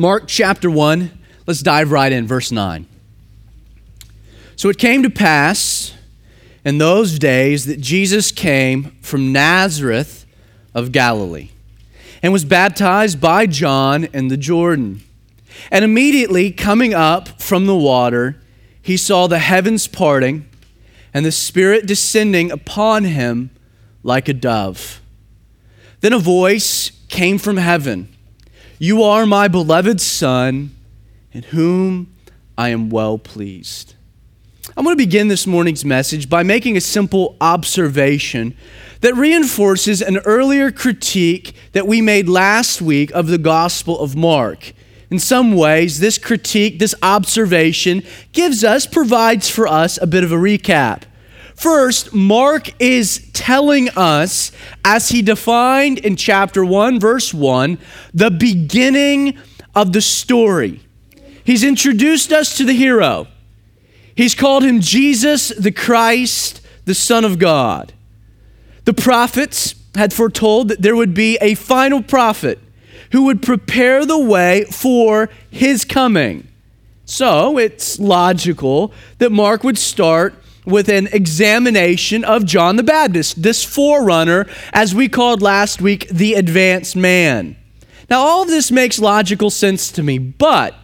Mark chapter 1, let's dive right in, verse 9. So it came to pass in those days that Jesus came from Nazareth of Galilee and was baptized by John in the Jordan. And immediately coming up from the water, he saw the heavens parting and the Spirit descending upon him like a dove. Then a voice came from heaven You are my beloved Son, in whom I am well pleased. I'm going to begin this morning's message by making a simple observation that reinforces an earlier critique that we made last week of the Gospel of Mark. In some ways, this critique, this observation, gives us, provides for us a bit of a recap. First, Mark is telling us, as he defined in chapter 1, verse 1, the beginning of the story. He's introduced us to the hero. He's called him Jesus the Christ, the Son of God. The prophets had foretold that there would be a final prophet who would prepare the way for his coming. So it's logical that Mark would start with an examination of John the Baptist, this forerunner, as we called last week, the advanced man. Now, all of this makes logical sense to me, but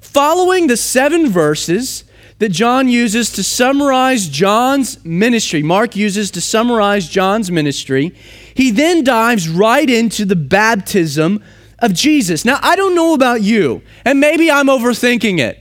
following the seven verses that John uses to summarize John's ministry, Mark uses to summarize John's ministry, he then dives right into the baptism of Jesus. Now, I don't know about you, and maybe I'm overthinking it,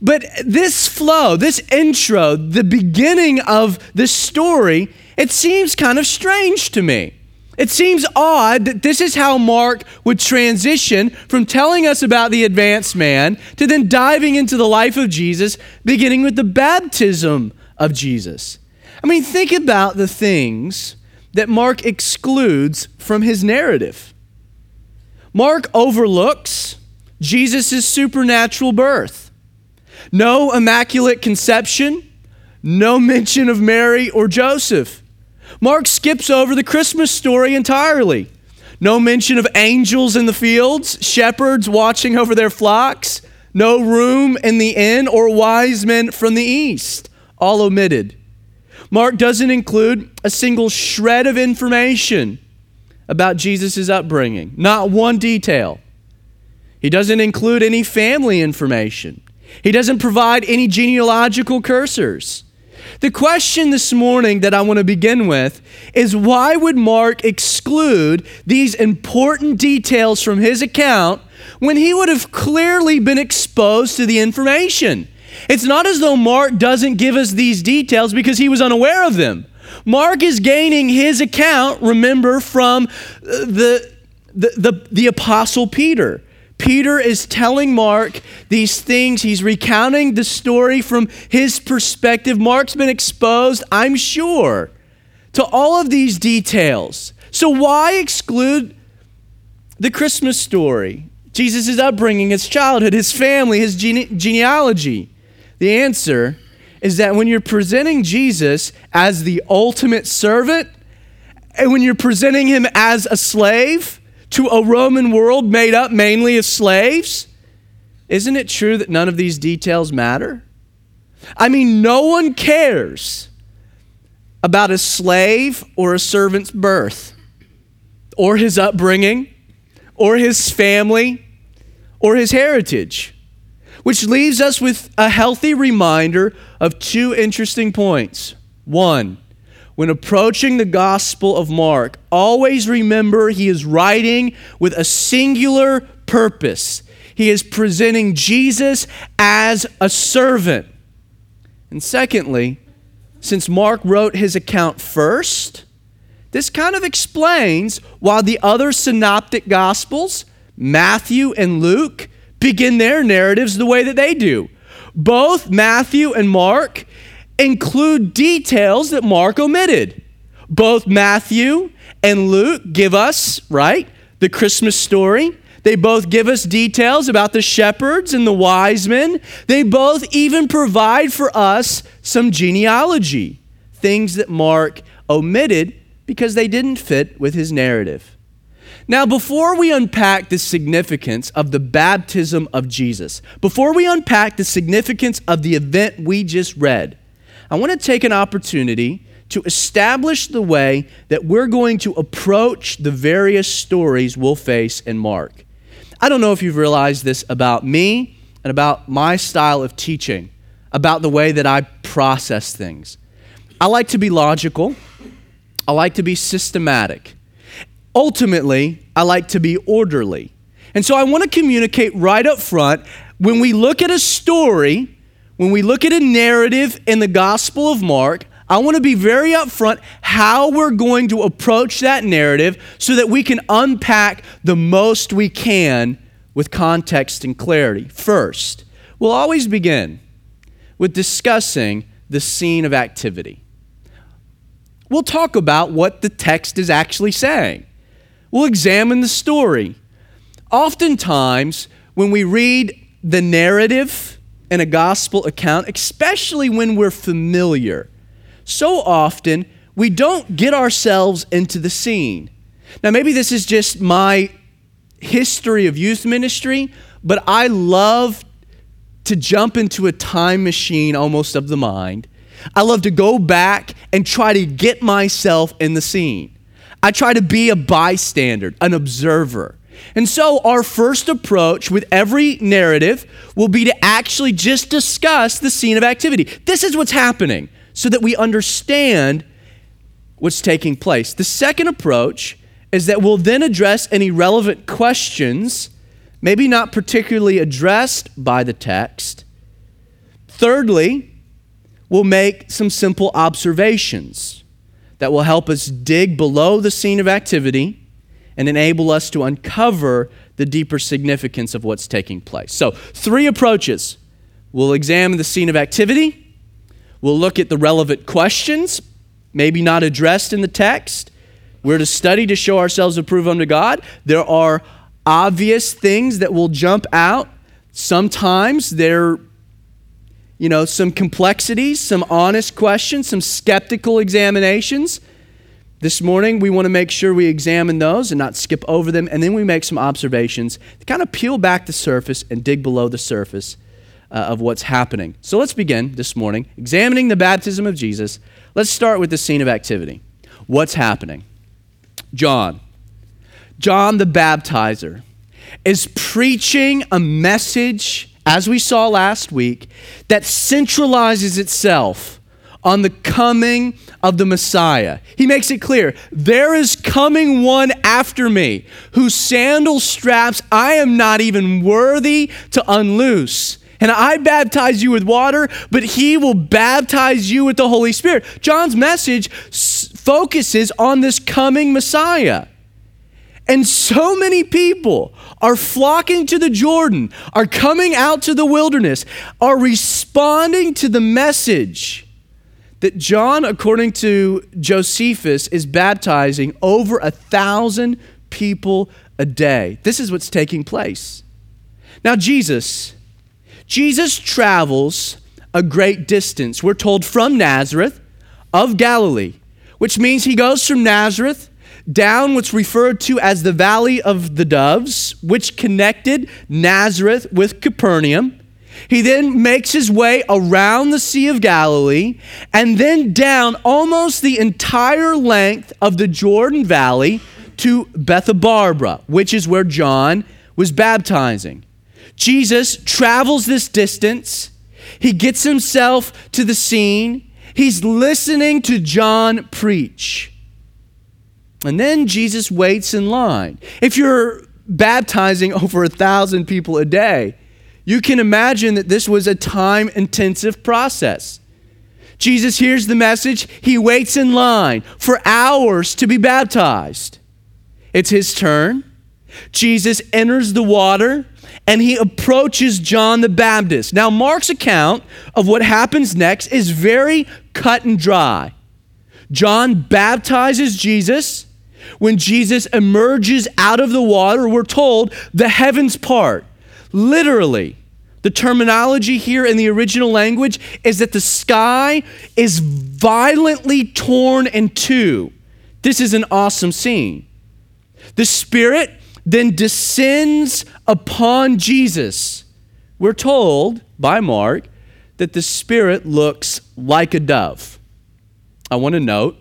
but this flow, this intro, the beginning of this story, it seems kind of strange to me. It seems odd that this is how Mark would transition from telling us about the advanced man to then diving into the life of Jesus, beginning with the baptism of Jesus. I mean, think about the things that Mark excludes from his narrative. Mark overlooks Jesus' supernatural birth. No immaculate conception, no mention of Mary or Joseph. Mark skips over the Christmas story entirely. No mention of angels in the fields, shepherds watching over their flocks, no room in the inn, or wise men from the east. All omitted. Mark doesn't include a single shred of information about Jesus' upbringing, not one detail. He doesn't include any family information. He doesn't provide any genealogical cursors. The question this morning that I want to begin with is why would Mark exclude these important details from his account when he would have clearly been exposed to the information? It's not as though Mark doesn't give us these details because he was unaware of them. Mark is gaining his account, remember, from uh, the, the, the, the Apostle Peter. Peter is telling Mark these things. He's recounting the story from his perspective. Mark's been exposed, I'm sure, to all of these details. So, why exclude the Christmas story? Jesus' upbringing, his childhood, his family, his gene- genealogy? The answer is that when you're presenting Jesus as the ultimate servant, and when you're presenting him as a slave, to a Roman world made up mainly of slaves, isn't it true that none of these details matter? I mean, no one cares about a slave or a servant's birth, or his upbringing, or his family, or his heritage. Which leaves us with a healthy reminder of two interesting points. One, when approaching the Gospel of Mark, always remember he is writing with a singular purpose. He is presenting Jesus as a servant. And secondly, since Mark wrote his account first, this kind of explains why the other synoptic Gospels, Matthew and Luke, begin their narratives the way that they do. Both Matthew and Mark include details that Mark omitted. Both Matthew and Luke give us, right, the Christmas story. They both give us details about the shepherds and the wise men. They both even provide for us some genealogy, things that Mark omitted because they didn't fit with his narrative. Now, before we unpack the significance of the baptism of Jesus, before we unpack the significance of the event we just read, I want to take an opportunity to establish the way that we're going to approach the various stories we'll face in Mark. I don't know if you've realized this about me and about my style of teaching, about the way that I process things. I like to be logical, I like to be systematic. Ultimately, I like to be orderly. And so I want to communicate right up front when we look at a story, when we look at a narrative in the Gospel of Mark, I want to be very upfront how we're going to approach that narrative so that we can unpack the most we can with context and clarity. First, we'll always begin with discussing the scene of activity. We'll talk about what the text is actually saying. We'll examine the story. Oftentimes, when we read the narrative in a gospel account, especially when we're familiar, so often we don't get ourselves into the scene. Now, maybe this is just my history of youth ministry, but I love to jump into a time machine almost of the mind. I love to go back and try to get myself in the scene. I try to be a bystander, an observer. And so, our first approach with every narrative will be to actually just discuss the scene of activity. This is what's happening so that we understand what's taking place. The second approach is that we'll then address any relevant questions, maybe not particularly addressed by the text. Thirdly, we'll make some simple observations that will help us dig below the scene of activity and enable us to uncover the deeper significance of what's taking place. So, three approaches. We'll examine the scene of activity We'll look at the relevant questions, maybe not addressed in the text. We're to study to show ourselves approved unto God. There are obvious things that will jump out. Sometimes there you know, some complexities, some honest questions, some skeptical examinations. This morning, we want to make sure we examine those and not skip over them, and then we make some observations to kind of peel back the surface and dig below the surface uh, of what's happening. So let's begin this morning examining the baptism of Jesus. Let's start with the scene of activity. What's happening? John, John the baptizer, is preaching a message, as we saw last week, that centralizes itself on the coming of the Messiah. He makes it clear there is coming one after me whose sandal straps I am not even worthy to unloose. And I baptize you with water, but he will baptize you with the Holy Spirit. John's message s- focuses on this coming Messiah. And so many people are flocking to the Jordan, are coming out to the wilderness, are responding to the message that John, according to Josephus, is baptizing over a thousand people a day. This is what's taking place. Now, Jesus Jesus travels a great distance. We're told from Nazareth of Galilee, which means he goes from Nazareth down what's referred to as the Valley of the Doves, which connected Nazareth with Capernaum. He then makes his way around the Sea of Galilee and then down almost the entire length of the Jordan Valley to Bethabara, which is where John was baptizing. Jesus travels this distance. He gets himself to the scene. He's listening to John preach. And then Jesus waits in line. If you're baptizing over a thousand people a day, you can imagine that this was a time intensive process. Jesus hears the message, he waits in line for hours to be baptized. It's his turn. Jesus enters the water and he approaches John the Baptist. Now, Mark's account of what happens next is very cut and dry. John baptizes Jesus. When Jesus emerges out of the water, we're told the heavens part. Literally, the terminology here in the original language is that the sky is violently torn in two. This is an awesome scene. The Spirit then descends upon Jesus. We're told by Mark that the Spirit looks like a dove. I want to note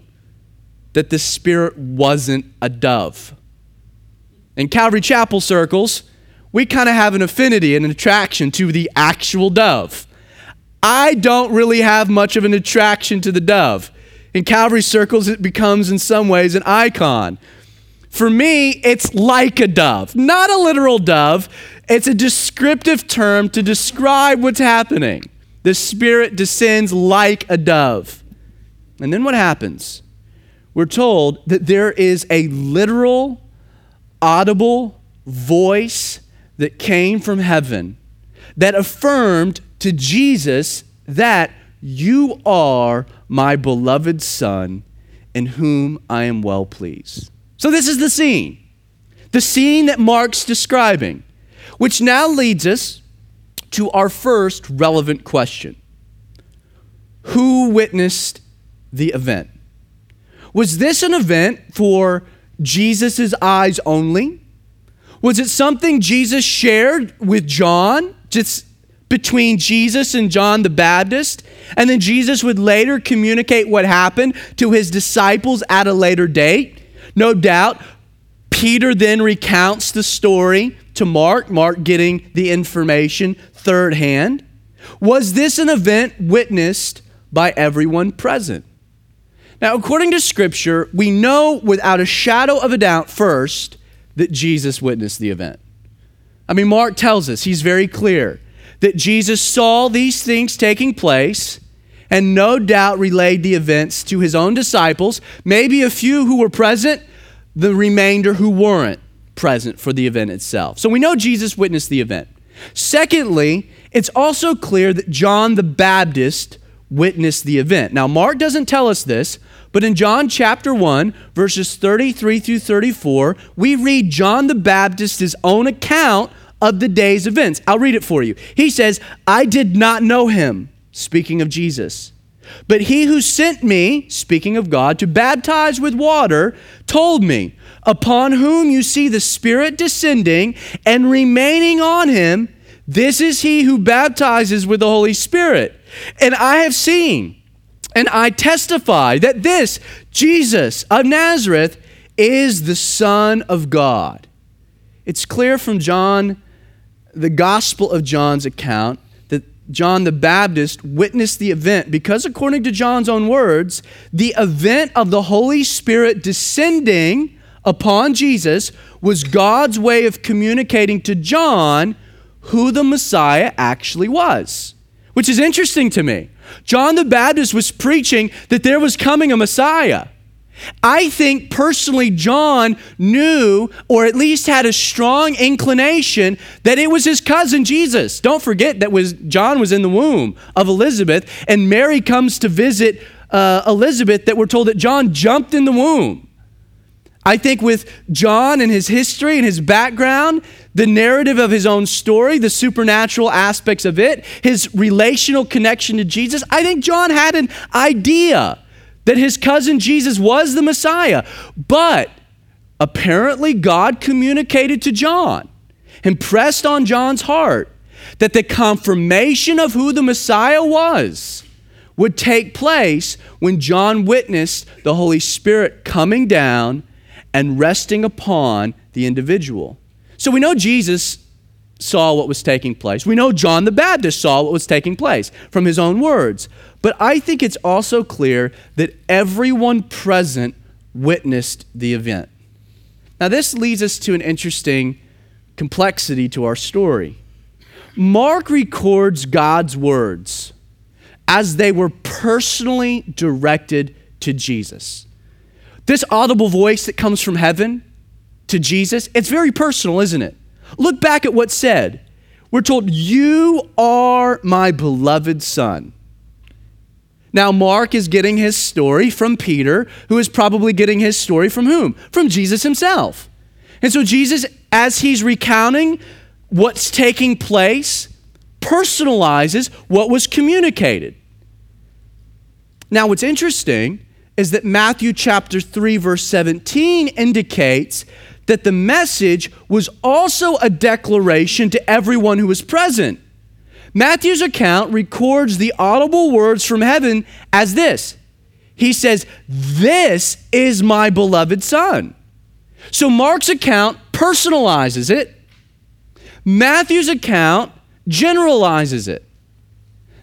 that the Spirit wasn't a dove. In Calvary Chapel circles, we kind of have an affinity and an attraction to the actual dove. I don't really have much of an attraction to the dove. In Calvary circles, it becomes in some ways an icon. For me, it's like a dove, not a literal dove. It's a descriptive term to describe what's happening. The Spirit descends like a dove. And then what happens? We're told that there is a literal, audible voice that came from heaven that affirmed to Jesus that you are my beloved Son in whom I am well pleased. So, this is the scene, the scene that Mark's describing, which now leads us to our first relevant question Who witnessed the event? Was this an event for Jesus' eyes only? Was it something Jesus shared with John, just between Jesus and John the Baptist? And then Jesus would later communicate what happened to his disciples at a later date? No doubt, Peter then recounts the story to Mark, Mark getting the information third hand. Was this an event witnessed by everyone present? Now, according to Scripture, we know without a shadow of a doubt first that Jesus witnessed the event. I mean, Mark tells us, he's very clear, that Jesus saw these things taking place and no doubt relayed the events to his own disciples, maybe a few who were present, the remainder who weren't present for the event itself. So we know Jesus witnessed the event. Secondly, it's also clear that John the Baptist witnessed the event. Now, Mark doesn't tell us this, but in John chapter 1, verses 33 through 34, we read John the Baptist's own account of the day's events. I'll read it for you. He says, I did not know him, speaking of Jesus. But he who sent me, speaking of God, to baptize with water, told me, Upon whom you see the Spirit descending and remaining on him, this is he who baptizes with the Holy Spirit. And I have seen and I testify that this, Jesus of Nazareth, is the Son of God. It's clear from John, the Gospel of John's account, that John the Baptist witnessed the event because, according to John's own words, the event of the Holy Spirit descending upon Jesus was God's way of communicating to John who the Messiah actually was, which is interesting to me. John the Baptist was preaching that there was coming a Messiah. I think personally, John knew, or at least had a strong inclination, that it was his cousin Jesus. Don't forget that was John was in the womb of Elizabeth, and Mary comes to visit uh, Elizabeth. That we're told that John jumped in the womb. I think with John and his history and his background, the narrative of his own story, the supernatural aspects of it, his relational connection to Jesus, I think John had an idea that his cousin Jesus was the Messiah. But apparently, God communicated to John, impressed on John's heart, that the confirmation of who the Messiah was would take place when John witnessed the Holy Spirit coming down and resting upon the individual. So we know Jesus saw what was taking place. We know John the Baptist saw what was taking place from his own words. But I think it's also clear that everyone present witnessed the event. Now, this leads us to an interesting complexity to our story. Mark records God's words as they were personally directed to Jesus. This audible voice that comes from heaven to Jesus, it's very personal, isn't it? Look back at what's said. We're told, You are my beloved son. Now, Mark is getting his story from Peter, who is probably getting his story from whom? From Jesus himself. And so, Jesus, as he's recounting what's taking place, personalizes what was communicated. Now, what's interesting is that Matthew chapter 3, verse 17 indicates that the message was also a declaration to everyone who was present. Matthew's account records the audible words from heaven as this He says, This is my beloved Son. So Mark's account personalizes it, Matthew's account generalizes it.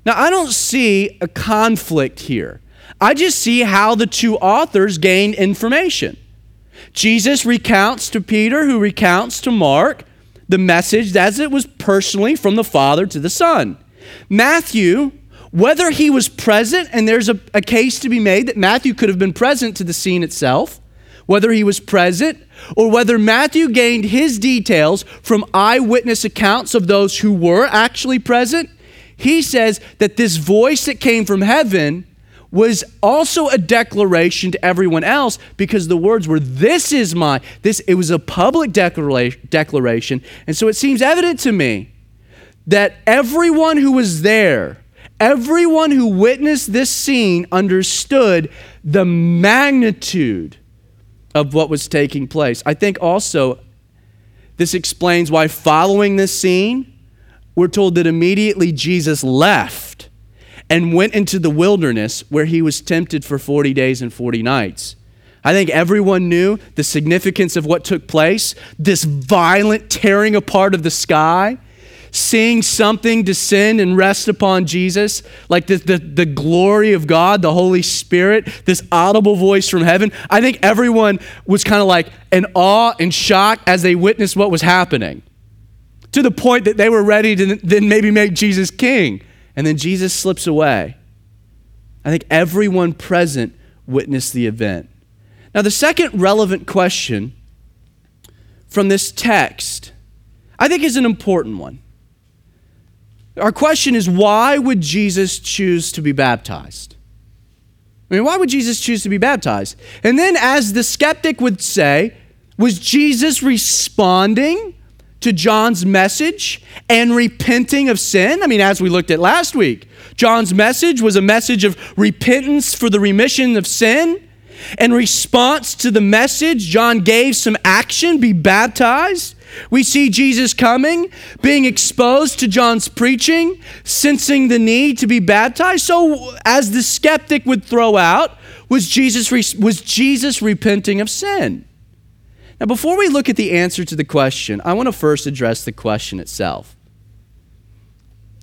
Now, I don't see a conflict here. I just see how the two authors gain information. Jesus recounts to Peter, who recounts to Mark, the message as it was personally from the Father to the Son. Matthew, whether he was present, and there's a, a, case to be made that Matthew could have been present to the scene itself, whether he was present, or whether Matthew gained his details from eyewitness accounts of those who were actually present, he says that this voice that came from heaven was also a declaration to everyone else because the words were this is my this it was a public declaration. And so it seems evident to me that everyone who was there everyone who witnessed this scene understood the magnitude of what was taking place. I think also this explains why following this scene we're told that immediately jesus left and went into the wilderness where he was tempted for 40 days and 40 nights. I think everyone knew the significance of what took place this violent tearing apart of the sky, seeing something descend and rest upon Jesus, like the, the, the glory of God, the Holy Spirit, this audible voice from heaven. I think everyone was kind of like in awe and shock as they witnessed what was happening, to the point that they were ready to then maybe make Jesus king and then Jesus slips away. I think everyone present witnessed the event. Now, the second relevant question from this text, I think, is an important one. Our question is why would Jesus choose to be baptized? I mean, why would Jesus choose to be baptized? And then, as the skeptic would say, was Jesus responding to John's message and repenting of sin? I mean, as we looked at last week, John's message was a message of repentance for the remission of sin. In response to the message, John gave some action be baptized. We see Jesus coming, being exposed to John's preaching, sensing the need to be baptized. So, as the skeptic would throw out, was Jesus, was Jesus repenting of sin? Now, before we look at the answer to the question, I want to first address the question itself.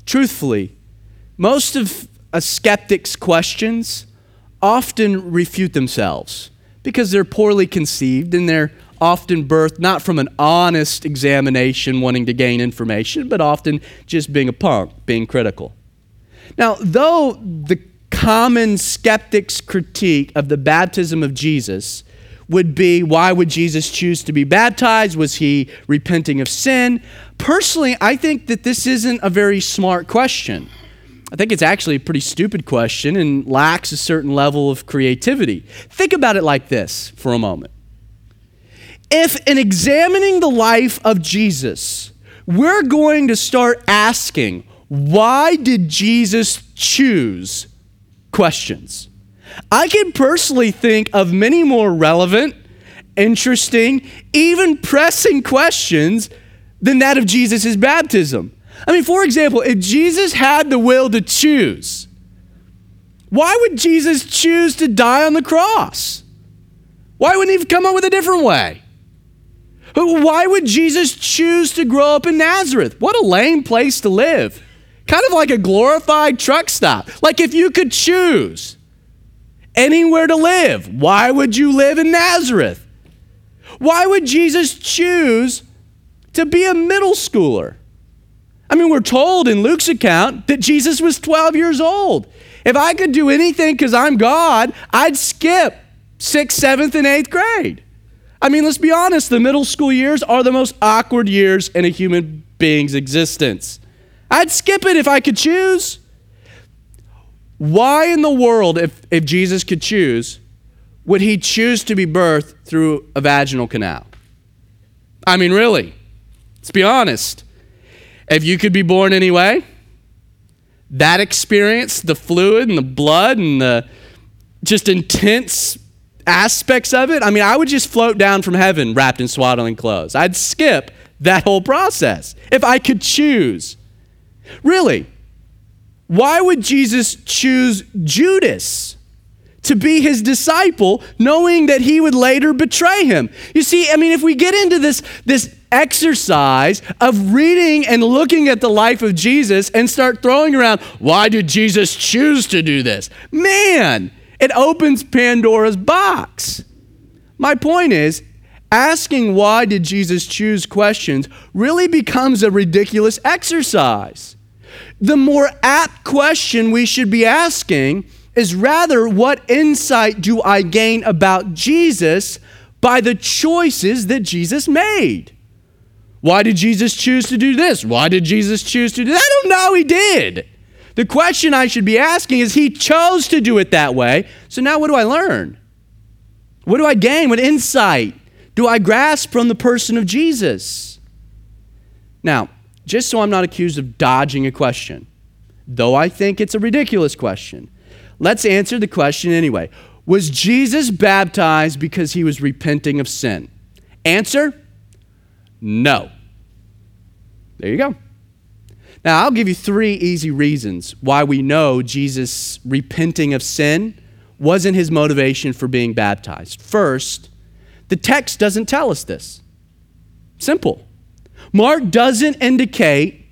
Truthfully, most of a skeptic's questions often refute themselves because they're poorly conceived and they're often birthed not from an honest examination wanting to gain information, but often just being a punk, being critical. Now, though the common skeptic's critique of the baptism of Jesus would be why would Jesus choose to be baptized? Was he repenting of sin? Personally, I think that this isn't a very smart question. I think it's actually a pretty stupid question and lacks a certain level of creativity. Think about it like this for a moment. If, in examining the life of Jesus, we're going to start asking, why did Jesus choose questions? I can personally think of many more relevant, interesting, even pressing questions than that of Jesus' baptism. I mean, for example, if Jesus had the will to choose, why would Jesus choose to die on the cross? Why wouldn't he come up with a different way? Why would Jesus choose to grow up in Nazareth? What a lame place to live. Kind of like a glorified truck stop. Like if you could choose, anywhere to live. Why would you live in Nazareth? Why would Jesus choose to be a middle schooler? I mean, we're told in Luke's account that Jesus was 12 years old. If I could do anything because I'm God, I'd skip sixth, seventh, and eighth grade. I mean, let's be honest, the middle school years are the most awkward years in a human being's existence. I'd skip it if I could choose. Why in the world, if, if Jesus could choose, would he choose to be birthed through a vaginal canal? I mean, really, let's be honest. If you could be born anyway, that experience, the fluid and the blood and the just intense aspects of it, I mean, I would just float down from heaven wrapped in swaddling clothes. I'd skip that whole process if I could choose. Really, why would Jesus choose Judas to be his disciple, knowing that he would later betray him? You see, I mean, if we get into this, this exercise of reading and looking at the life of Jesus and start throwing around, why did Jesus choose to do this? Man, it opens Pandora's box. My point is, asking why did Jesus choose questions really becomes a ridiculous exercise. The more apt question we should be asking is rather, what insight do I gain about Jesus by the choices that Jesus made? Why did Jesus choose to do this? Why did Jesus choose to do that? I don't know. He did. The question I should be asking is He chose to do it that way. So now what do I learn? What do I gain? What insight do I grasp from the person of Jesus? Now, just so I'm not accused of dodging a question, though I think it's a ridiculous question, let's answer the question anyway. Was Jesus baptized because he was repenting of sin? Answer no. There you go. Now, I'll give you three easy reasons why we know Jesus repenting of sin wasn't his motivation for being baptized. First, the text doesn't tell us this. Simple. Mark doesn't indicate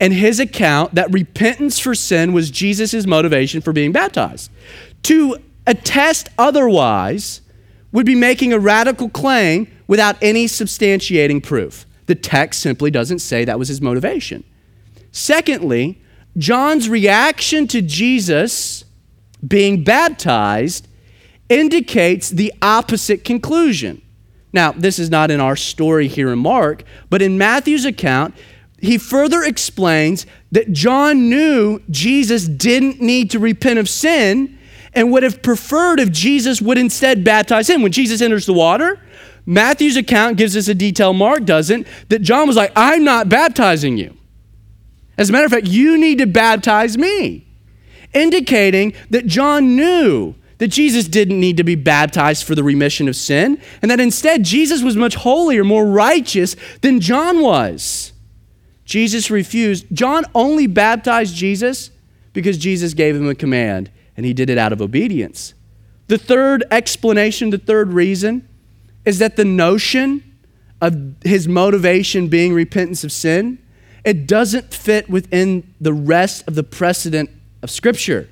in his account that repentance for sin was Jesus' motivation for being baptized. To attest otherwise would be making a radical claim without any substantiating proof. The text simply doesn't say that was his motivation. Secondly, John's reaction to Jesus being baptized indicates the opposite conclusion. Now, this is not in our story here in Mark, but in Matthew's account, he further explains that John knew Jesus didn't need to repent of sin and would have preferred if Jesus would instead baptize him. When Jesus enters the water, Matthew's account gives us a detail, Mark doesn't, that John was like, I'm not baptizing you. As a matter of fact, you need to baptize me, indicating that John knew that Jesus didn't need to be baptized for the remission of sin, and that instead Jesus was much holier, more righteous than John was. Jesus refused. John only baptized Jesus because Jesus gave him a command, and he did it out of obedience. The third explanation, the third reason, is that the notion of his motivation being repentance of sin, it doesn't fit within the rest of the precedent of Scripture.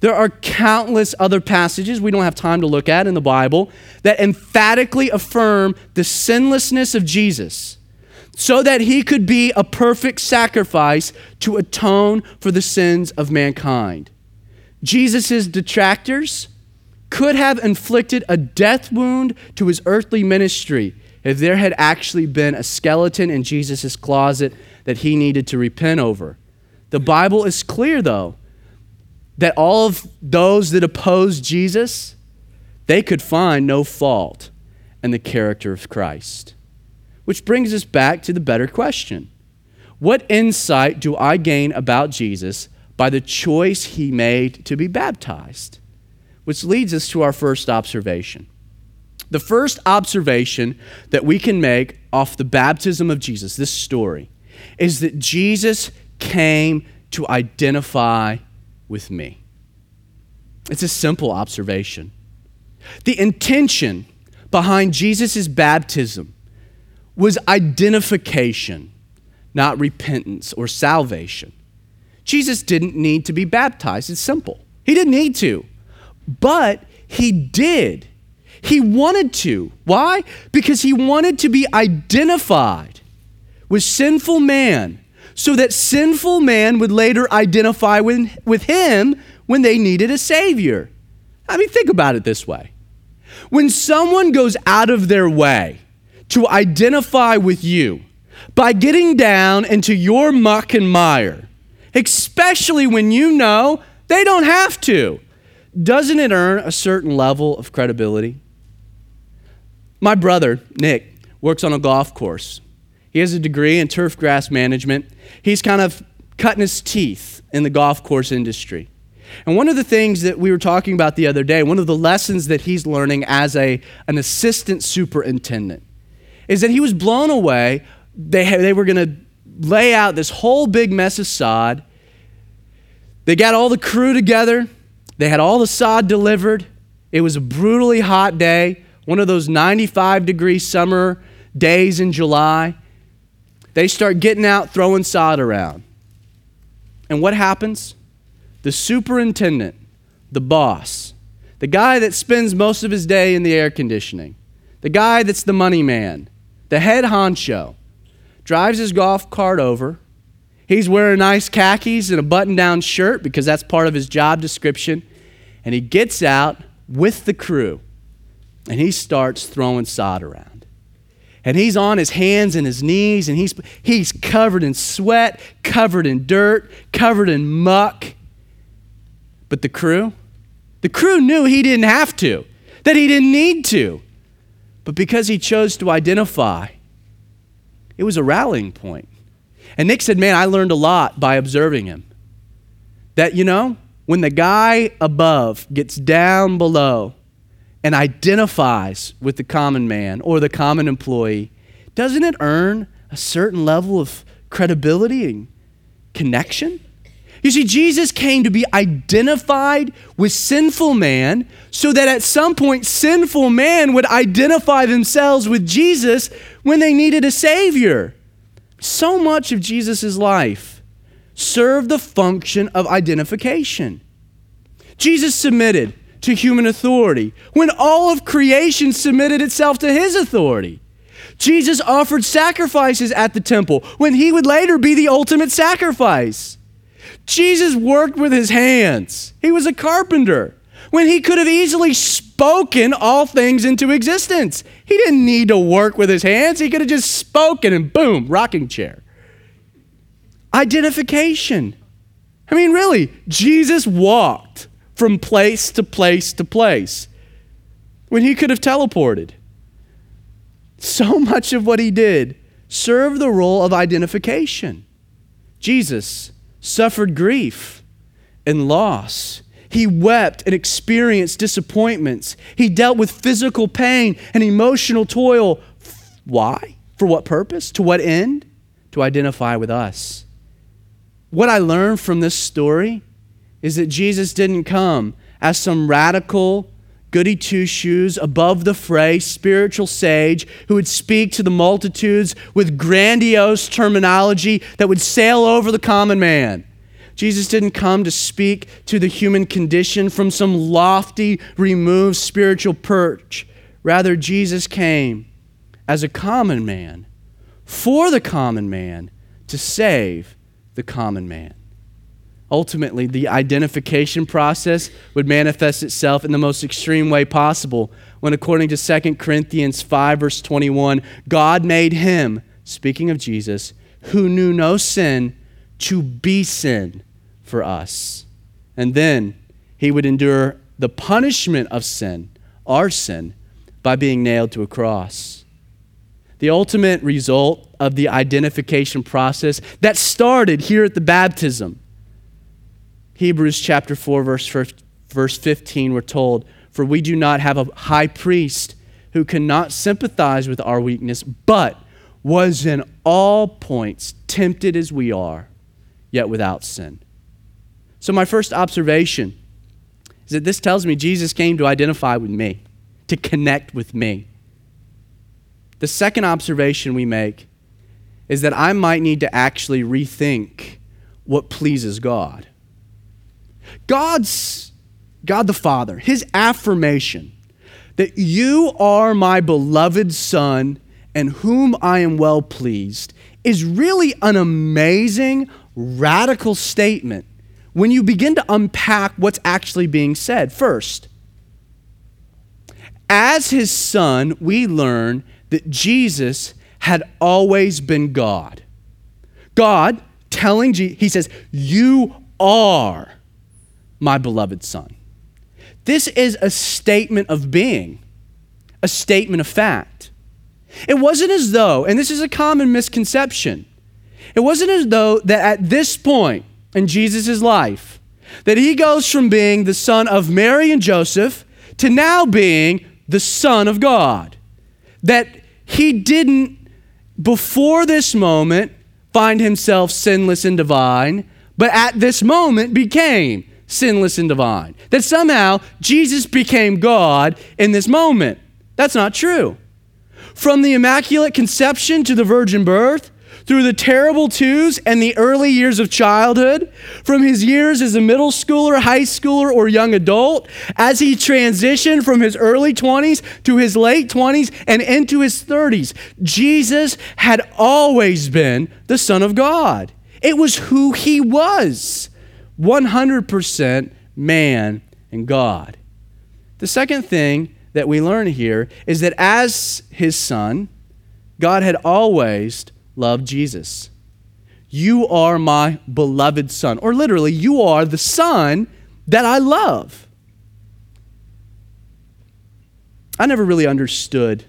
There are countless other passages we don't have time to look at in the Bible that emphatically affirm the sinlessness of Jesus so that he could be a perfect sacrifice to atone for the sins of mankind. Jesus' detractors, could have inflicted a death wound to his earthly ministry if there had actually been a skeleton in Jesus' closet that he needed to repent over. The Bible is clear, though, that all of those that opposed Jesus, they could find no fault in the character of Christ. Which brings us back to the better question What insight do I gain about Jesus by the choice he made to be baptized? which leads us to our first observation. The first observation that we can make off the baptism of Jesus, this story, is that Jesus came to identify with me. It's a simple observation. The intention behind Jesus' baptism was identification, not repentance or salvation. Jesus didn't need to be baptized. It's simple. He didn't need to. But he did. He wanted to. Why? Because he wanted to be identified with sinful man so that sinful man would later identify with, with him when they needed a savior. I mean, think about it this way. When someone goes out of their way to identify with you by getting down into your muck and mire, especially when you know they don't have to, doesn't it earn a certain level of credibility? My brother, Nick, works on a golf course. He has a degree in turf grass management. He's kind of cutting his teeth in the golf course industry. And one of the things that we were talking about the other day, one of the lessons that he's learning as a, an assistant superintendent, is that he was blown away. They, they were going to lay out this whole big mess of sod. They got all the crew together, they had all the sod delivered. It was a brutally hot day, one of those 95 degree summer days in July. They start getting out, throwing sod around. And what happens? The superintendent, the boss, the guy that spends most of his day in the air conditioning, the guy that's the money man, the head honcho, drives his golf cart over. He's wearing nice khakis and a button down shirt because that's part of his job description. And he gets out with the crew and he starts throwing sod around. And he's on his hands and his knees and he's, he's covered in sweat, covered in dirt, covered in muck. But the crew, the crew knew he didn't have to, that he didn't need to. But because he chose to identify, it was a rallying point. And Nick said, Man, I learned a lot by observing him. That, you know, when the guy above gets down below and identifies with the common man or the common employee, doesn't it earn a certain level of credibility and connection? You see, Jesus came to be identified with sinful man so that at some point sinful man would identify themselves with Jesus when they needed a Savior. So much of Jesus' life served the function of identification. Jesus submitted to human authority when all of creation submitted itself to his authority. Jesus offered sacrifices at the temple when he would later be the ultimate sacrifice. Jesus worked with his hands. He was a carpenter when he could have easily spoken all things into existence. He didn't need to work with his hands, he could have just spoken and boom, rocking chair. Identification. I mean, really, Jesus walked from place to place to place when he could have teleported. So much of what he did served the role of identification. Jesus suffered grief and loss. He wept and experienced disappointments. He dealt with physical pain and emotional toil. Why? For what purpose? To what end? To identify with us. What I learned from this story is that Jesus didn't come as some radical, goody two shoes, above the fray, spiritual sage who would speak to the multitudes with grandiose terminology that would sail over the common man. Jesus didn't come to speak to the human condition from some lofty, removed spiritual perch. Rather, Jesus came as a common man, for the common man, to save the common man. Ultimately, the identification process would manifest itself in the most extreme way possible when, according to 2 Corinthians 5, verse 21, God made him, speaking of Jesus, who knew no sin, to be sin for us. And then he would endure the punishment of sin, our sin, by being nailed to a cross. The ultimate result of the identification process that started here at the baptism Hebrews chapter 4, verse, verse 15, we're told, For we do not have a high priest who cannot sympathize with our weakness, but was in all points tempted as we are, yet without sin. So, my first observation is that this tells me Jesus came to identify with me, to connect with me. The second observation we make is that I might need to actually rethink what pleases God. God's, God the Father, his affirmation that you are my beloved Son and whom I am well pleased is really an amazing, radical statement when you begin to unpack what's actually being said. First, as his son, we learn that Jesus had always been God. God telling Jesus, he says, You are my beloved Son. This is a statement of being, a statement of fact. It wasn't as though, and this is a common misconception, it wasn't as though that at this point in Jesus' life, That he goes from being the son of Mary and Joseph to now being the Son of God. That he didn't, before this moment, find himself sinless and divine, but at this moment became sinless and divine. That somehow Jesus became God in this moment. That's not true. From the Immaculate Conception to the virgin birth, through the terrible twos and the early years of childhood, from his years as a middle schooler, high schooler, or young adult, as he transitioned from his early 20s to his late 20s and into his 30s, Jesus had always been the Son of God. It was who he was 100% man and God. The second thing that we learn here is that as his son, God had always loved Jesus. You are my beloved son. Or literally, you are the son that I love. I never really understood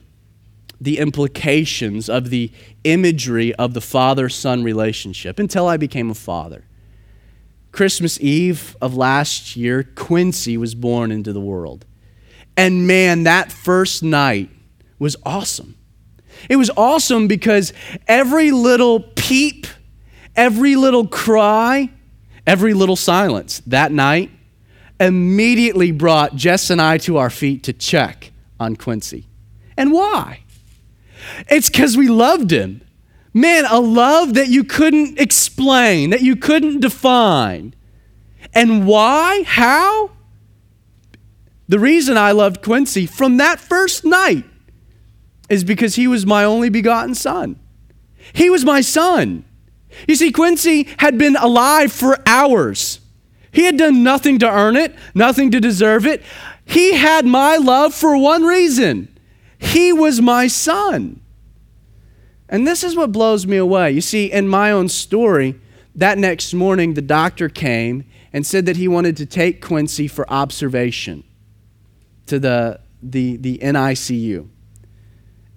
the implications of the imagery of the father son relationship until I became a father. Christmas Eve of last year, Quincy was born into the world. And man, that first night was awesome. It was awesome because every little peep, every little cry, every little silence that night immediately brought Jess and I to our feet to check on Quincy. And why? It's because we loved him. Man, a love that you couldn't explain, that you couldn't define. And why? How? The reason I loved Quincy from that first night is because he was my only begotten son. He was my son. You see, Quincy had been alive for hours. He had done nothing to earn it, nothing to deserve it. He had my love for one reason he was my son. And this is what blows me away. You see, in my own story, that next morning, the doctor came and said that he wanted to take Quincy for observation to the, the, the NICU.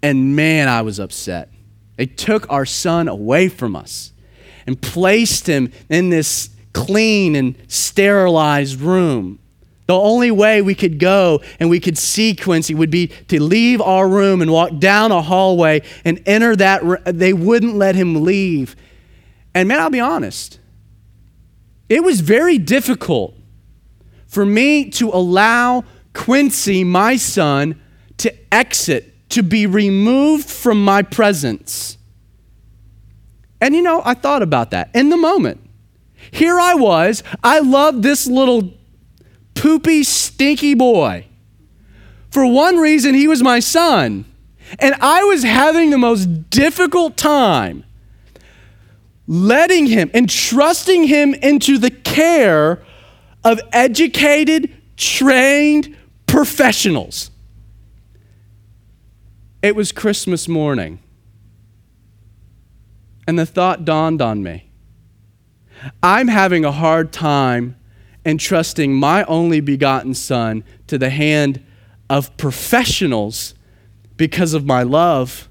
And man, I was upset. They took our son away from us and placed him in this clean and sterilized room. The only way we could go and we could see Quincy would be to leave our room and walk down a hallway and enter that. They wouldn't let him leave. And man, I'll be honest, it was very difficult for me to allow Quincy, my son, to exit, to be removed from my presence. And you know, I thought about that in the moment. Here I was, I loved this little poopy, stinky boy. For one reason, he was my son. And I was having the most difficult time letting him and trusting him into the care of educated, trained, professionals. It was Christmas morning, and the thought dawned on me I'm having a hard time entrusting my only begotten Son to the hand of professionals because of my love,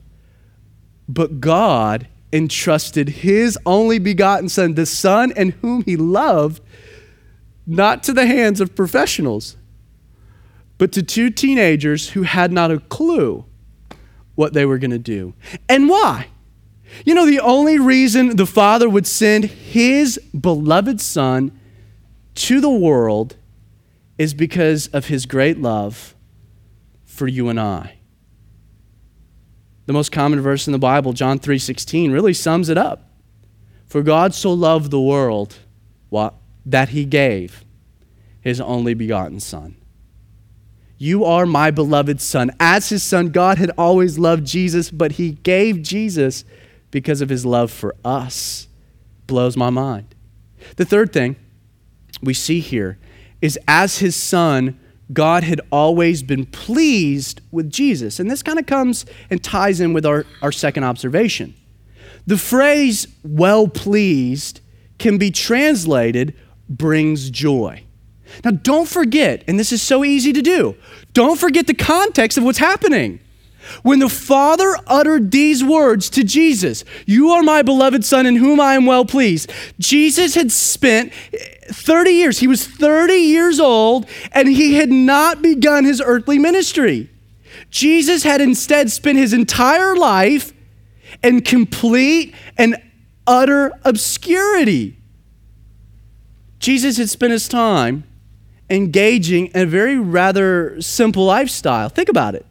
but God entrusted His only begotten Son, the Son and whom He loved, not to the hands of professionals but to two teenagers who had not a clue what they were going to do. And why? You know, the only reason the Father would send his beloved Son to the world is because of his great love for you and I. The most common verse in the Bible, John 3:16, really sums it up. For God so loved the world what, that he gave his only begotten Son. You are my beloved son. As his son, God had always loved Jesus, but he gave Jesus because of his love for us. Blows my mind. The third thing we see here is as his son, God had always been pleased with Jesus. And this kind of comes and ties in with our, our second observation. The phrase well pleased can be translated brings joy. Now, don't forget, and this is so easy to do, don't forget the context of what's happening. When the Father uttered these words to Jesus, You are my beloved Son in whom I am well pleased, Jesus had spent 30 years. He was 30 years old and he had not begun his earthly ministry. Jesus had instead spent his entire life in complete and utter obscurity. Jesus had spent his time engaging in a very rather simple lifestyle. Think about it.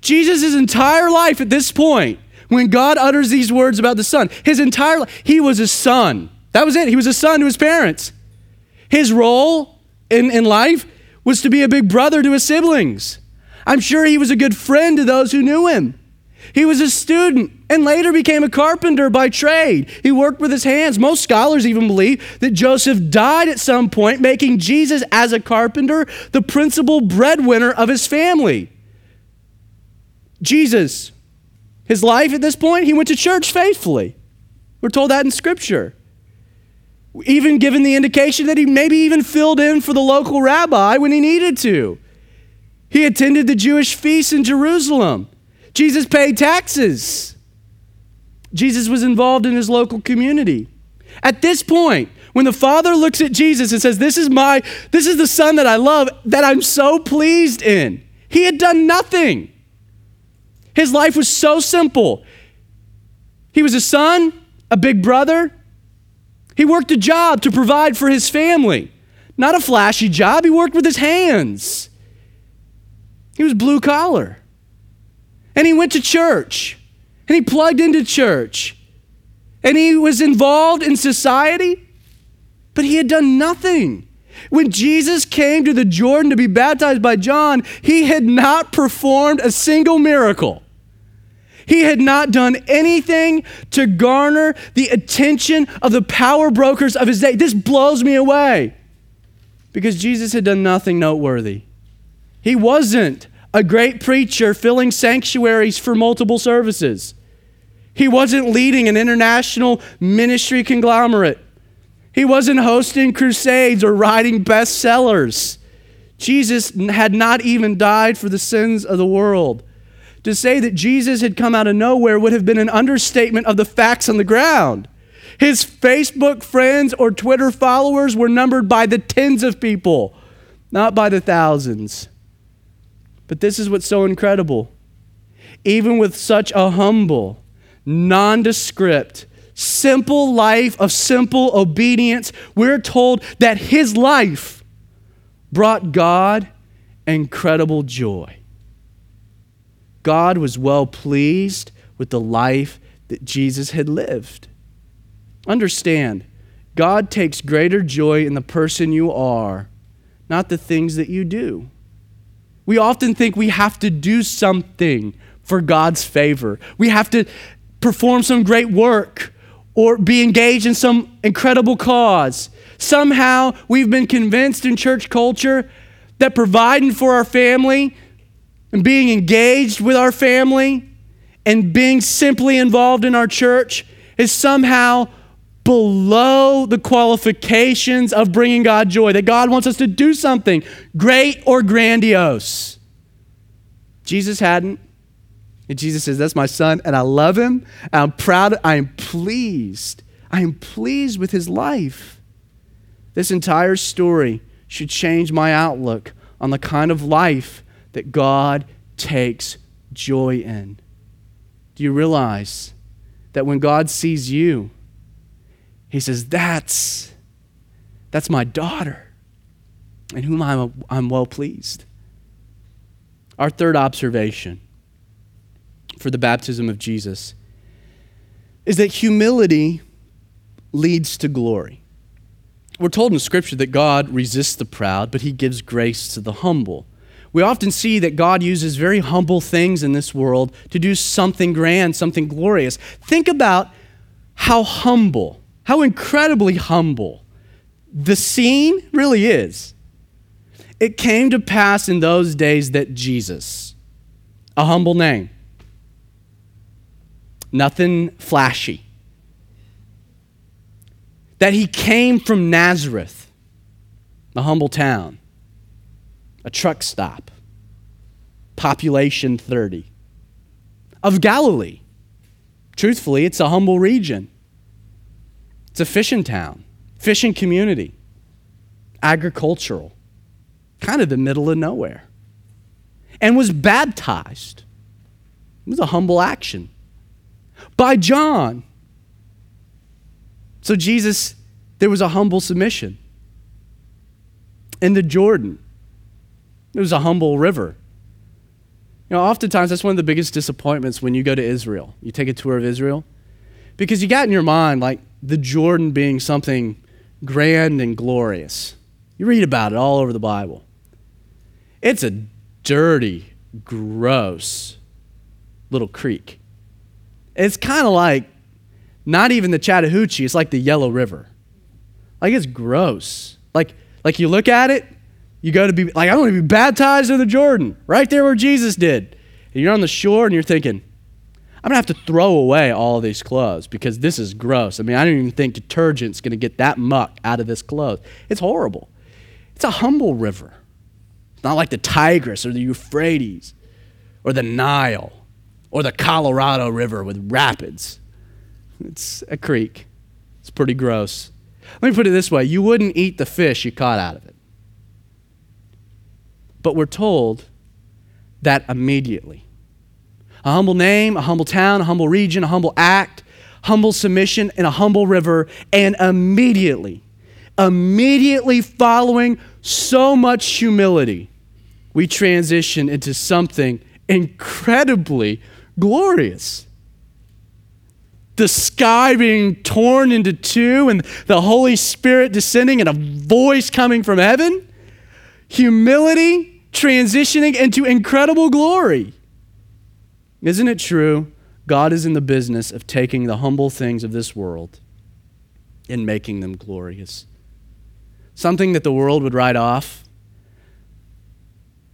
Jesus' entire life at this point, when God utters these words about the Son, his entire life, he was a son. That was it. He was a son to his parents. His role in, in life was to be a big brother to his siblings. I'm sure he was a good friend to those who knew him. He was a student and later became a carpenter by trade. He worked with his hands. Most scholars even believe that Joseph died at some point, making Jesus, as a carpenter, the principal breadwinner of his family. Jesus, his life at this point, he went to church faithfully. We're told that in Scripture. Even given the indication that he maybe even filled in for the local rabbi when he needed to. He attended the Jewish feasts in Jerusalem. Jesus paid taxes. Jesus was involved in his local community. At this point, when the father looks at Jesus and says, This is my, this is the son that I love, that I'm so pleased in, he had done nothing. His life was so simple. He was a son, a big brother. He worked a job to provide for his family. Not a flashy job, he worked with his hands. He was blue collar. And he went to church. And he plugged into church. And he was involved in society. But he had done nothing. When Jesus came to the Jordan to be baptized by John, he had not performed a single miracle. He had not done anything to garner the attention of the power brokers of his day. This blows me away because Jesus had done nothing noteworthy. He wasn't a great preacher filling sanctuaries for multiple services. He wasn't leading an international ministry conglomerate. He wasn't hosting crusades or writing bestsellers. Jesus had not even died for the sins of the world. To say that Jesus had come out of nowhere would have been an understatement of the facts on the ground. His Facebook friends or Twitter followers were numbered by the tens of people, not by the thousands. But this is what's so incredible. Even with such a humble, nondescript, simple life of simple obedience, we're told that his life brought God incredible joy. God was well pleased with the life that Jesus had lived. Understand, God takes greater joy in the person you are, not the things that you do. We often think we have to do something for God's favor. We have to perform some great work or be engaged in some incredible cause. Somehow we've been convinced in church culture that providing for our family and being engaged with our family and being simply involved in our church is somehow below the qualifications of bringing God joy, that God wants us to do something great or grandiose. Jesus hadn't. And Jesus says, That's my son, and I love him. I'm proud. I am pleased. I am pleased with his life. This entire story should change my outlook on the kind of life that God takes joy in. Do you realize that when God sees you, he says, That's, that's my daughter, in whom I'm, I'm well pleased. Our third observation for the baptism of Jesus is that humility leads to glory. We're told in Scripture that God resists the proud, but he gives grace to the humble. We often see that God uses very humble things in this world to do something grand, something glorious. Think about how humble how incredibly humble the scene really is. It came to pass in those days that Jesus, a humble name, nothing flashy, that he came from Nazareth, a humble town, a truck stop, population 30, of Galilee. Truthfully, it's a humble region. It's a fishing town, fishing community. agricultural, kind of the middle of nowhere, and was baptized. It was a humble action by John. So, Jesus, there was a humble submission. In the Jordan, it was a humble river. You know, oftentimes that's one of the biggest disappointments when you go to Israel. You take a tour of Israel because you got in your mind like the Jordan being something grand and glorious. You read about it all over the Bible. It's a dirty, gross little creek. It's kind of like not even the Chattahoochee, it's like the Yellow River. Like it's gross. Like like you look at it, you go to be like I want to be baptized in the Jordan, right there where Jesus did. And you're on the shore and you're thinking, I'm gonna have to throw away all these clothes because this is gross. I mean, I don't even think detergent's gonna get that muck out of this clothes. It's horrible. It's a humble river. It's not like the Tigris or the Euphrates or the Nile or the Colorado River with rapids. It's a creek. It's pretty gross. Let me put it this way you wouldn't eat the fish you caught out of it. But we're told that immediately a humble name, a humble town, a humble region, a humble act, humble submission, and a humble river. And immediately, immediately following so much humility, we transition into something incredibly glorious. The sky being torn into two, and the Holy Spirit descending, and a voice coming from heaven. Humility transitioning into incredible glory. Isn't it true? God is in the business of taking the humble things of this world and making them glorious. Something that the world would write off.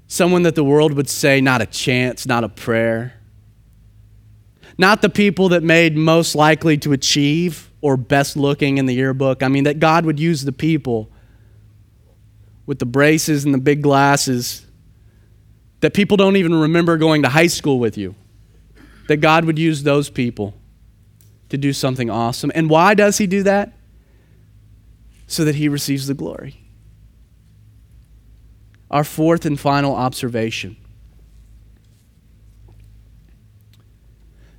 Someone that the world would say, not a chance, not a prayer. Not the people that made most likely to achieve or best looking in the yearbook. I mean, that God would use the people with the braces and the big glasses that people don't even remember going to high school with you that God would use those people to do something awesome. And why does He do that? So that He receives the glory. Our fourth and final observation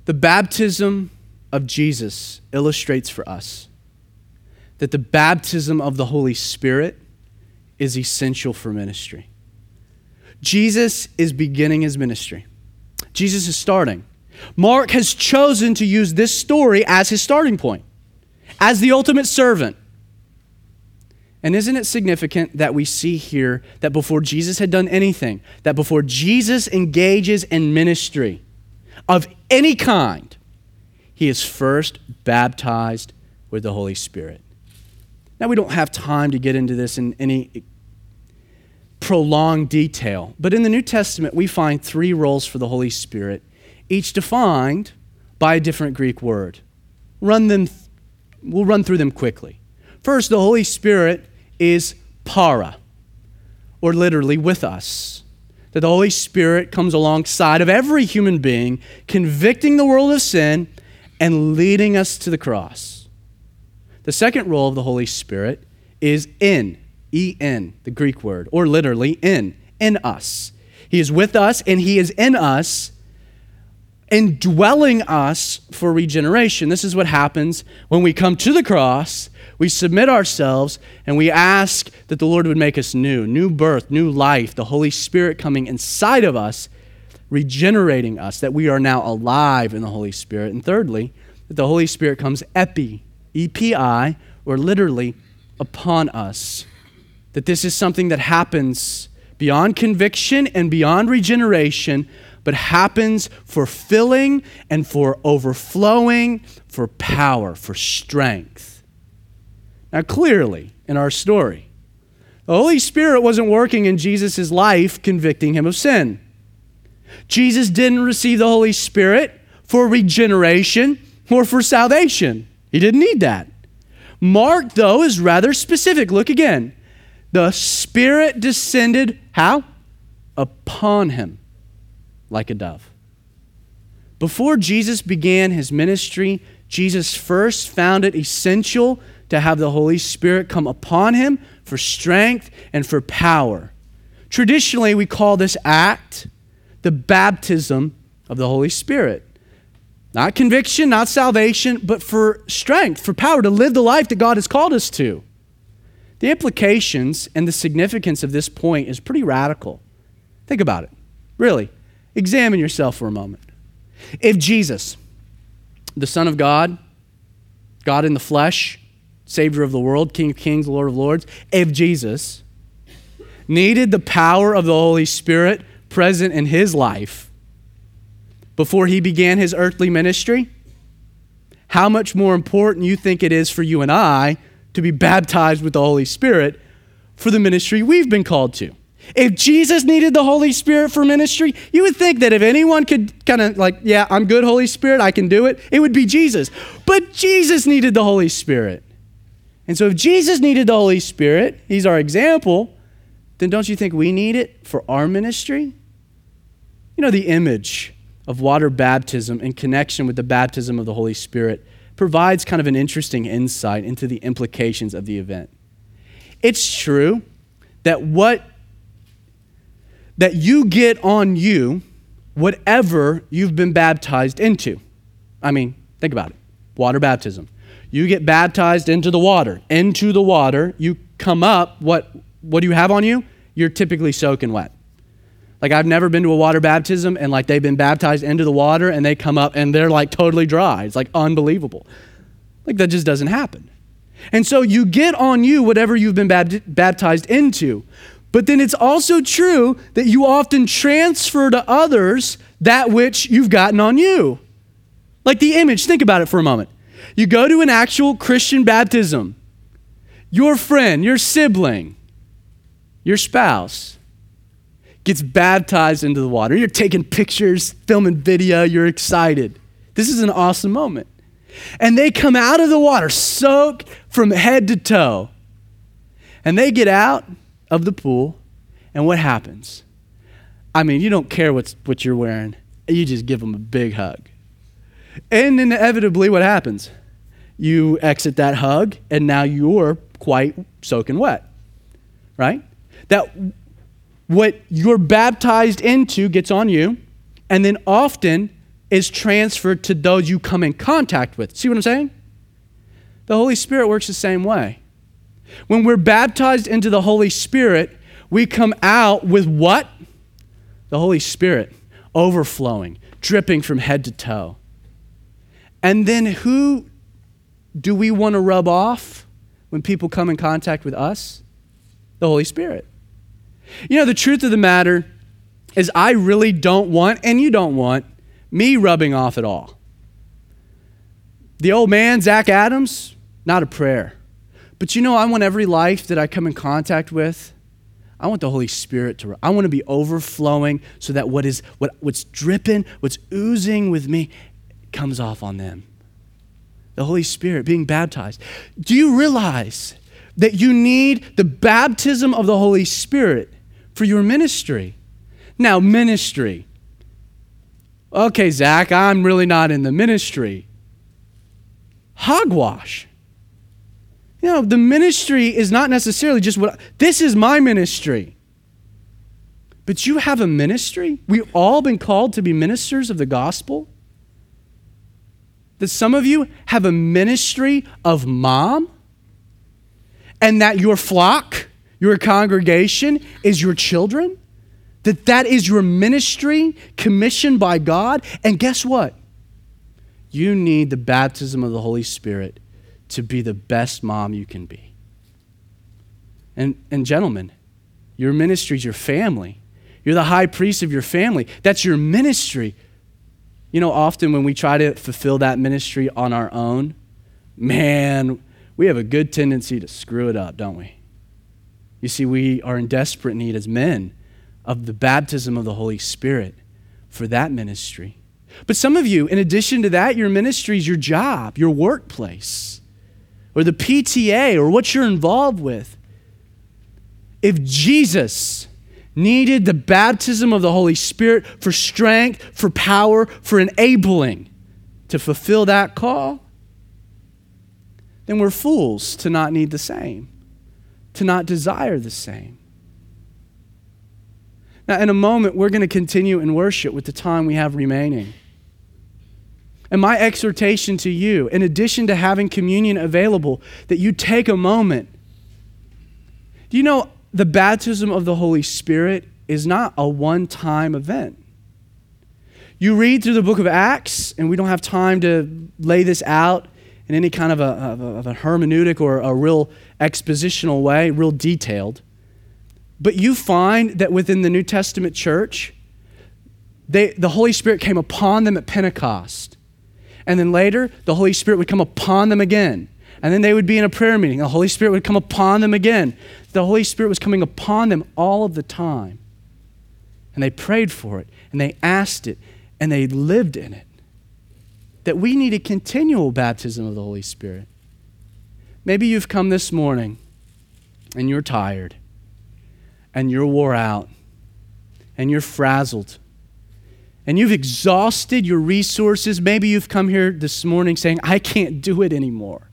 the baptism of Jesus illustrates for us that the baptism of the Holy Spirit is essential for ministry. Jesus is beginning his ministry. Jesus is starting. Mark has chosen to use this story as his starting point, as the ultimate servant. And isn't it significant that we see here that before Jesus had done anything, that before Jesus engages in ministry of any kind, he is first baptized with the Holy Spirit. Now, we don't have time to get into this in any prolonged detail, but in the New Testament, we find three roles for the Holy Spirit each defined by a different Greek word. Run them, we'll run through them quickly. First, the Holy Spirit is para, or literally with us. That the Holy Spirit comes alongside of every human being, convicting the world of sin and leading us to the cross. The second role of the Holy Spirit is in, E N, the Greek word, or literally in, in us. He is with us and He is in us indwelling us for regeneration. This is what happens when we come to the cross, we submit ourselves, and we ask that the Lord would make us new new birth, new life, the Holy Spirit coming inside of us, regenerating us, that we are now alive in the Holy Spirit. And thirdly, that the Holy Spirit comes epi, E P I, or literally upon us. That this is something that happens beyond conviction and beyond regeneration but happens for filling and for overflowing, for power, for strength. Now, clearly, in our story, the Holy Spirit wasn't working in Jesus' life convicting him of sin. Jesus didn't receive the Holy Spirit for regeneration or for salvation. He didn't need that. Mark, though, is rather specific. Look again. The Spirit descended, how? Upon him like a dove. Before Jesus began his ministry, Jesus first found it essential to have the Holy Spirit come upon him for strength and for power. Traditionally, we call this act the baptism of the Holy Spirit. Not conviction, not salvation, but for strength, for power to live the life that God has called us to. The implications and the significance of this point is pretty radical. Think about it. Really, examine yourself for a moment. If Jesus, the Son of God, God in the flesh, Savior of the world, King of kings, Lord of lords, if Jesus needed the power of the Holy Spirit present in his life before he began his earthly ministry, how much more important you think it is for you and I to be baptized with the Holy Spirit for the ministry we've been called to. If Jesus needed the Holy Spirit for ministry, you would think that if anyone could kind of like, yeah, I'm good, Holy Spirit, I can do it, it would be Jesus. But Jesus needed the Holy Spirit. And so if Jesus needed the Holy Spirit, he's our example, then don't you think we need it for our ministry? You know, the image of water baptism in connection with the baptism of the Holy Spirit provides kind of an interesting insight into the implications of the event. It's true that what that you get on you whatever you've been baptized into. I mean, think about it. Water baptism. You get baptized into the water. Into the water, you come up, what what do you have on you? You're typically soaking wet. Like I've never been to a water baptism and like they've been baptized into the water and they come up and they're like totally dry. It's like unbelievable. Like that just doesn't happen. And so you get on you whatever you've been baptized into. But then it's also true that you often transfer to others that which you've gotten on you. Like the image, think about it for a moment. You go to an actual Christian baptism. Your friend, your sibling, your spouse, gets baptized into the water. You're taking pictures, filming video, you're excited. This is an awesome moment. And they come out of the water soaked from head to toe. And they get out of the pool, and what happens? I mean, you don't care what's, what you're wearing, you just give them a big hug. And inevitably, what happens? You exit that hug, and now you're quite soaking wet, right? That what you're baptized into gets on you, and then often is transferred to those you come in contact with. See what I'm saying? The Holy Spirit works the same way. When we're baptized into the Holy Spirit, we come out with what? The Holy Spirit overflowing, dripping from head to toe. And then who do we want to rub off when people come in contact with us? The Holy Spirit. You know, the truth of the matter is, I really don't want, and you don't want, me rubbing off at all. The old man, Zach Adams, not a prayer. But you know, I want every life that I come in contact with, I want the Holy Spirit to, I want to be overflowing so that what is, what, what's dripping, what's oozing with me comes off on them. The Holy Spirit being baptized. Do you realize that you need the baptism of the Holy Spirit for your ministry. Now, ministry. Okay, Zach, I'm really not in the ministry. Hogwash. You know, the ministry is not necessarily just what, this is my ministry. But you have a ministry. We've all been called to be ministers of the gospel. That some of you have a ministry of mom, and that your flock your congregation is your children, that that is your ministry commissioned by God. And guess what? You need the baptism of the Holy Spirit to be the best mom you can be. And, and gentlemen, your ministry is your family. You're the high priest of your family. That's your ministry. You know, often when we try to fulfill that ministry on our own, man, we have a good tendency to screw it up, don't we? You see, we are in desperate need as men of the baptism of the Holy Spirit for that ministry. But some of you, in addition to that, your ministry is your job, your workplace, or the PTA, or what you're involved with. If Jesus needed the baptism of the Holy Spirit for strength, for power, for enabling to fulfill that call, then we're fools to not need the same, to not desire the same. Now, in a moment, we're going to continue in worship with the time we have remaining. And my exhortation to you, in addition to having communion available, that you take a moment. Do you know the baptism of the Holy Spirit is not a one time event? You read through the book of Acts, and we don't have time to lay this out in any kind of a, of a, of a hermeneutic or a real expositional way, real detailed. But you find that within the New Testament church, they, the Holy Spirit came upon them at Pentecost. And then later, the Holy Spirit would come upon them again. And then they would be in a prayer meeting. The Holy Spirit would come upon them again. The Holy Spirit was coming upon them all of the time. And they prayed for it, and they asked it, and they lived in it. That we need a continual baptism of the Holy Spirit. Maybe you've come this morning and you're tired and you're wore out and you're frazzled and you've exhausted your resources. Maybe you've come here this morning saying, I can't do it anymore.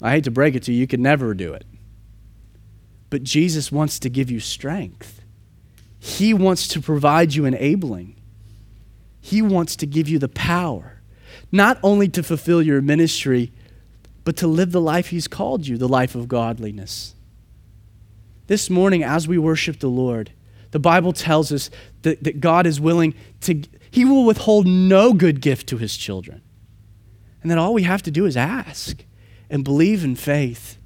I hate to break it to you, you could never do it. But Jesus wants to give you strength. He wants to provide you enabling. He wants to give you the power, not only to fulfill your ministry, but to live the life He's called you, the life of godliness. This morning, as we worship the Lord, the Bible tells us that, that God is willing to, He will withhold no good gift to His children. And that all we have to do is ask and believe in faith.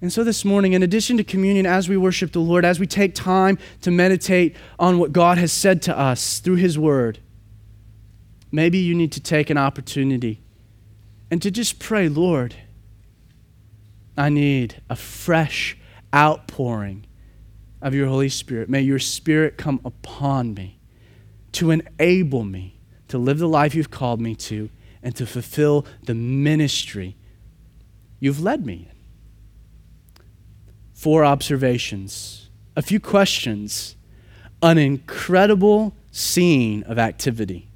And so this morning, in addition to communion, as we worship the Lord, as we take time to meditate on what God has said to us through His Word, maybe you need to take an opportunity and to just pray, Lord, I need a fresh outpouring of your Holy Spirit. May your Spirit come upon me to enable me to live the life you've called me to and to fulfill the ministry you've led me in. Four observations, a few questions, an incredible scene of activity.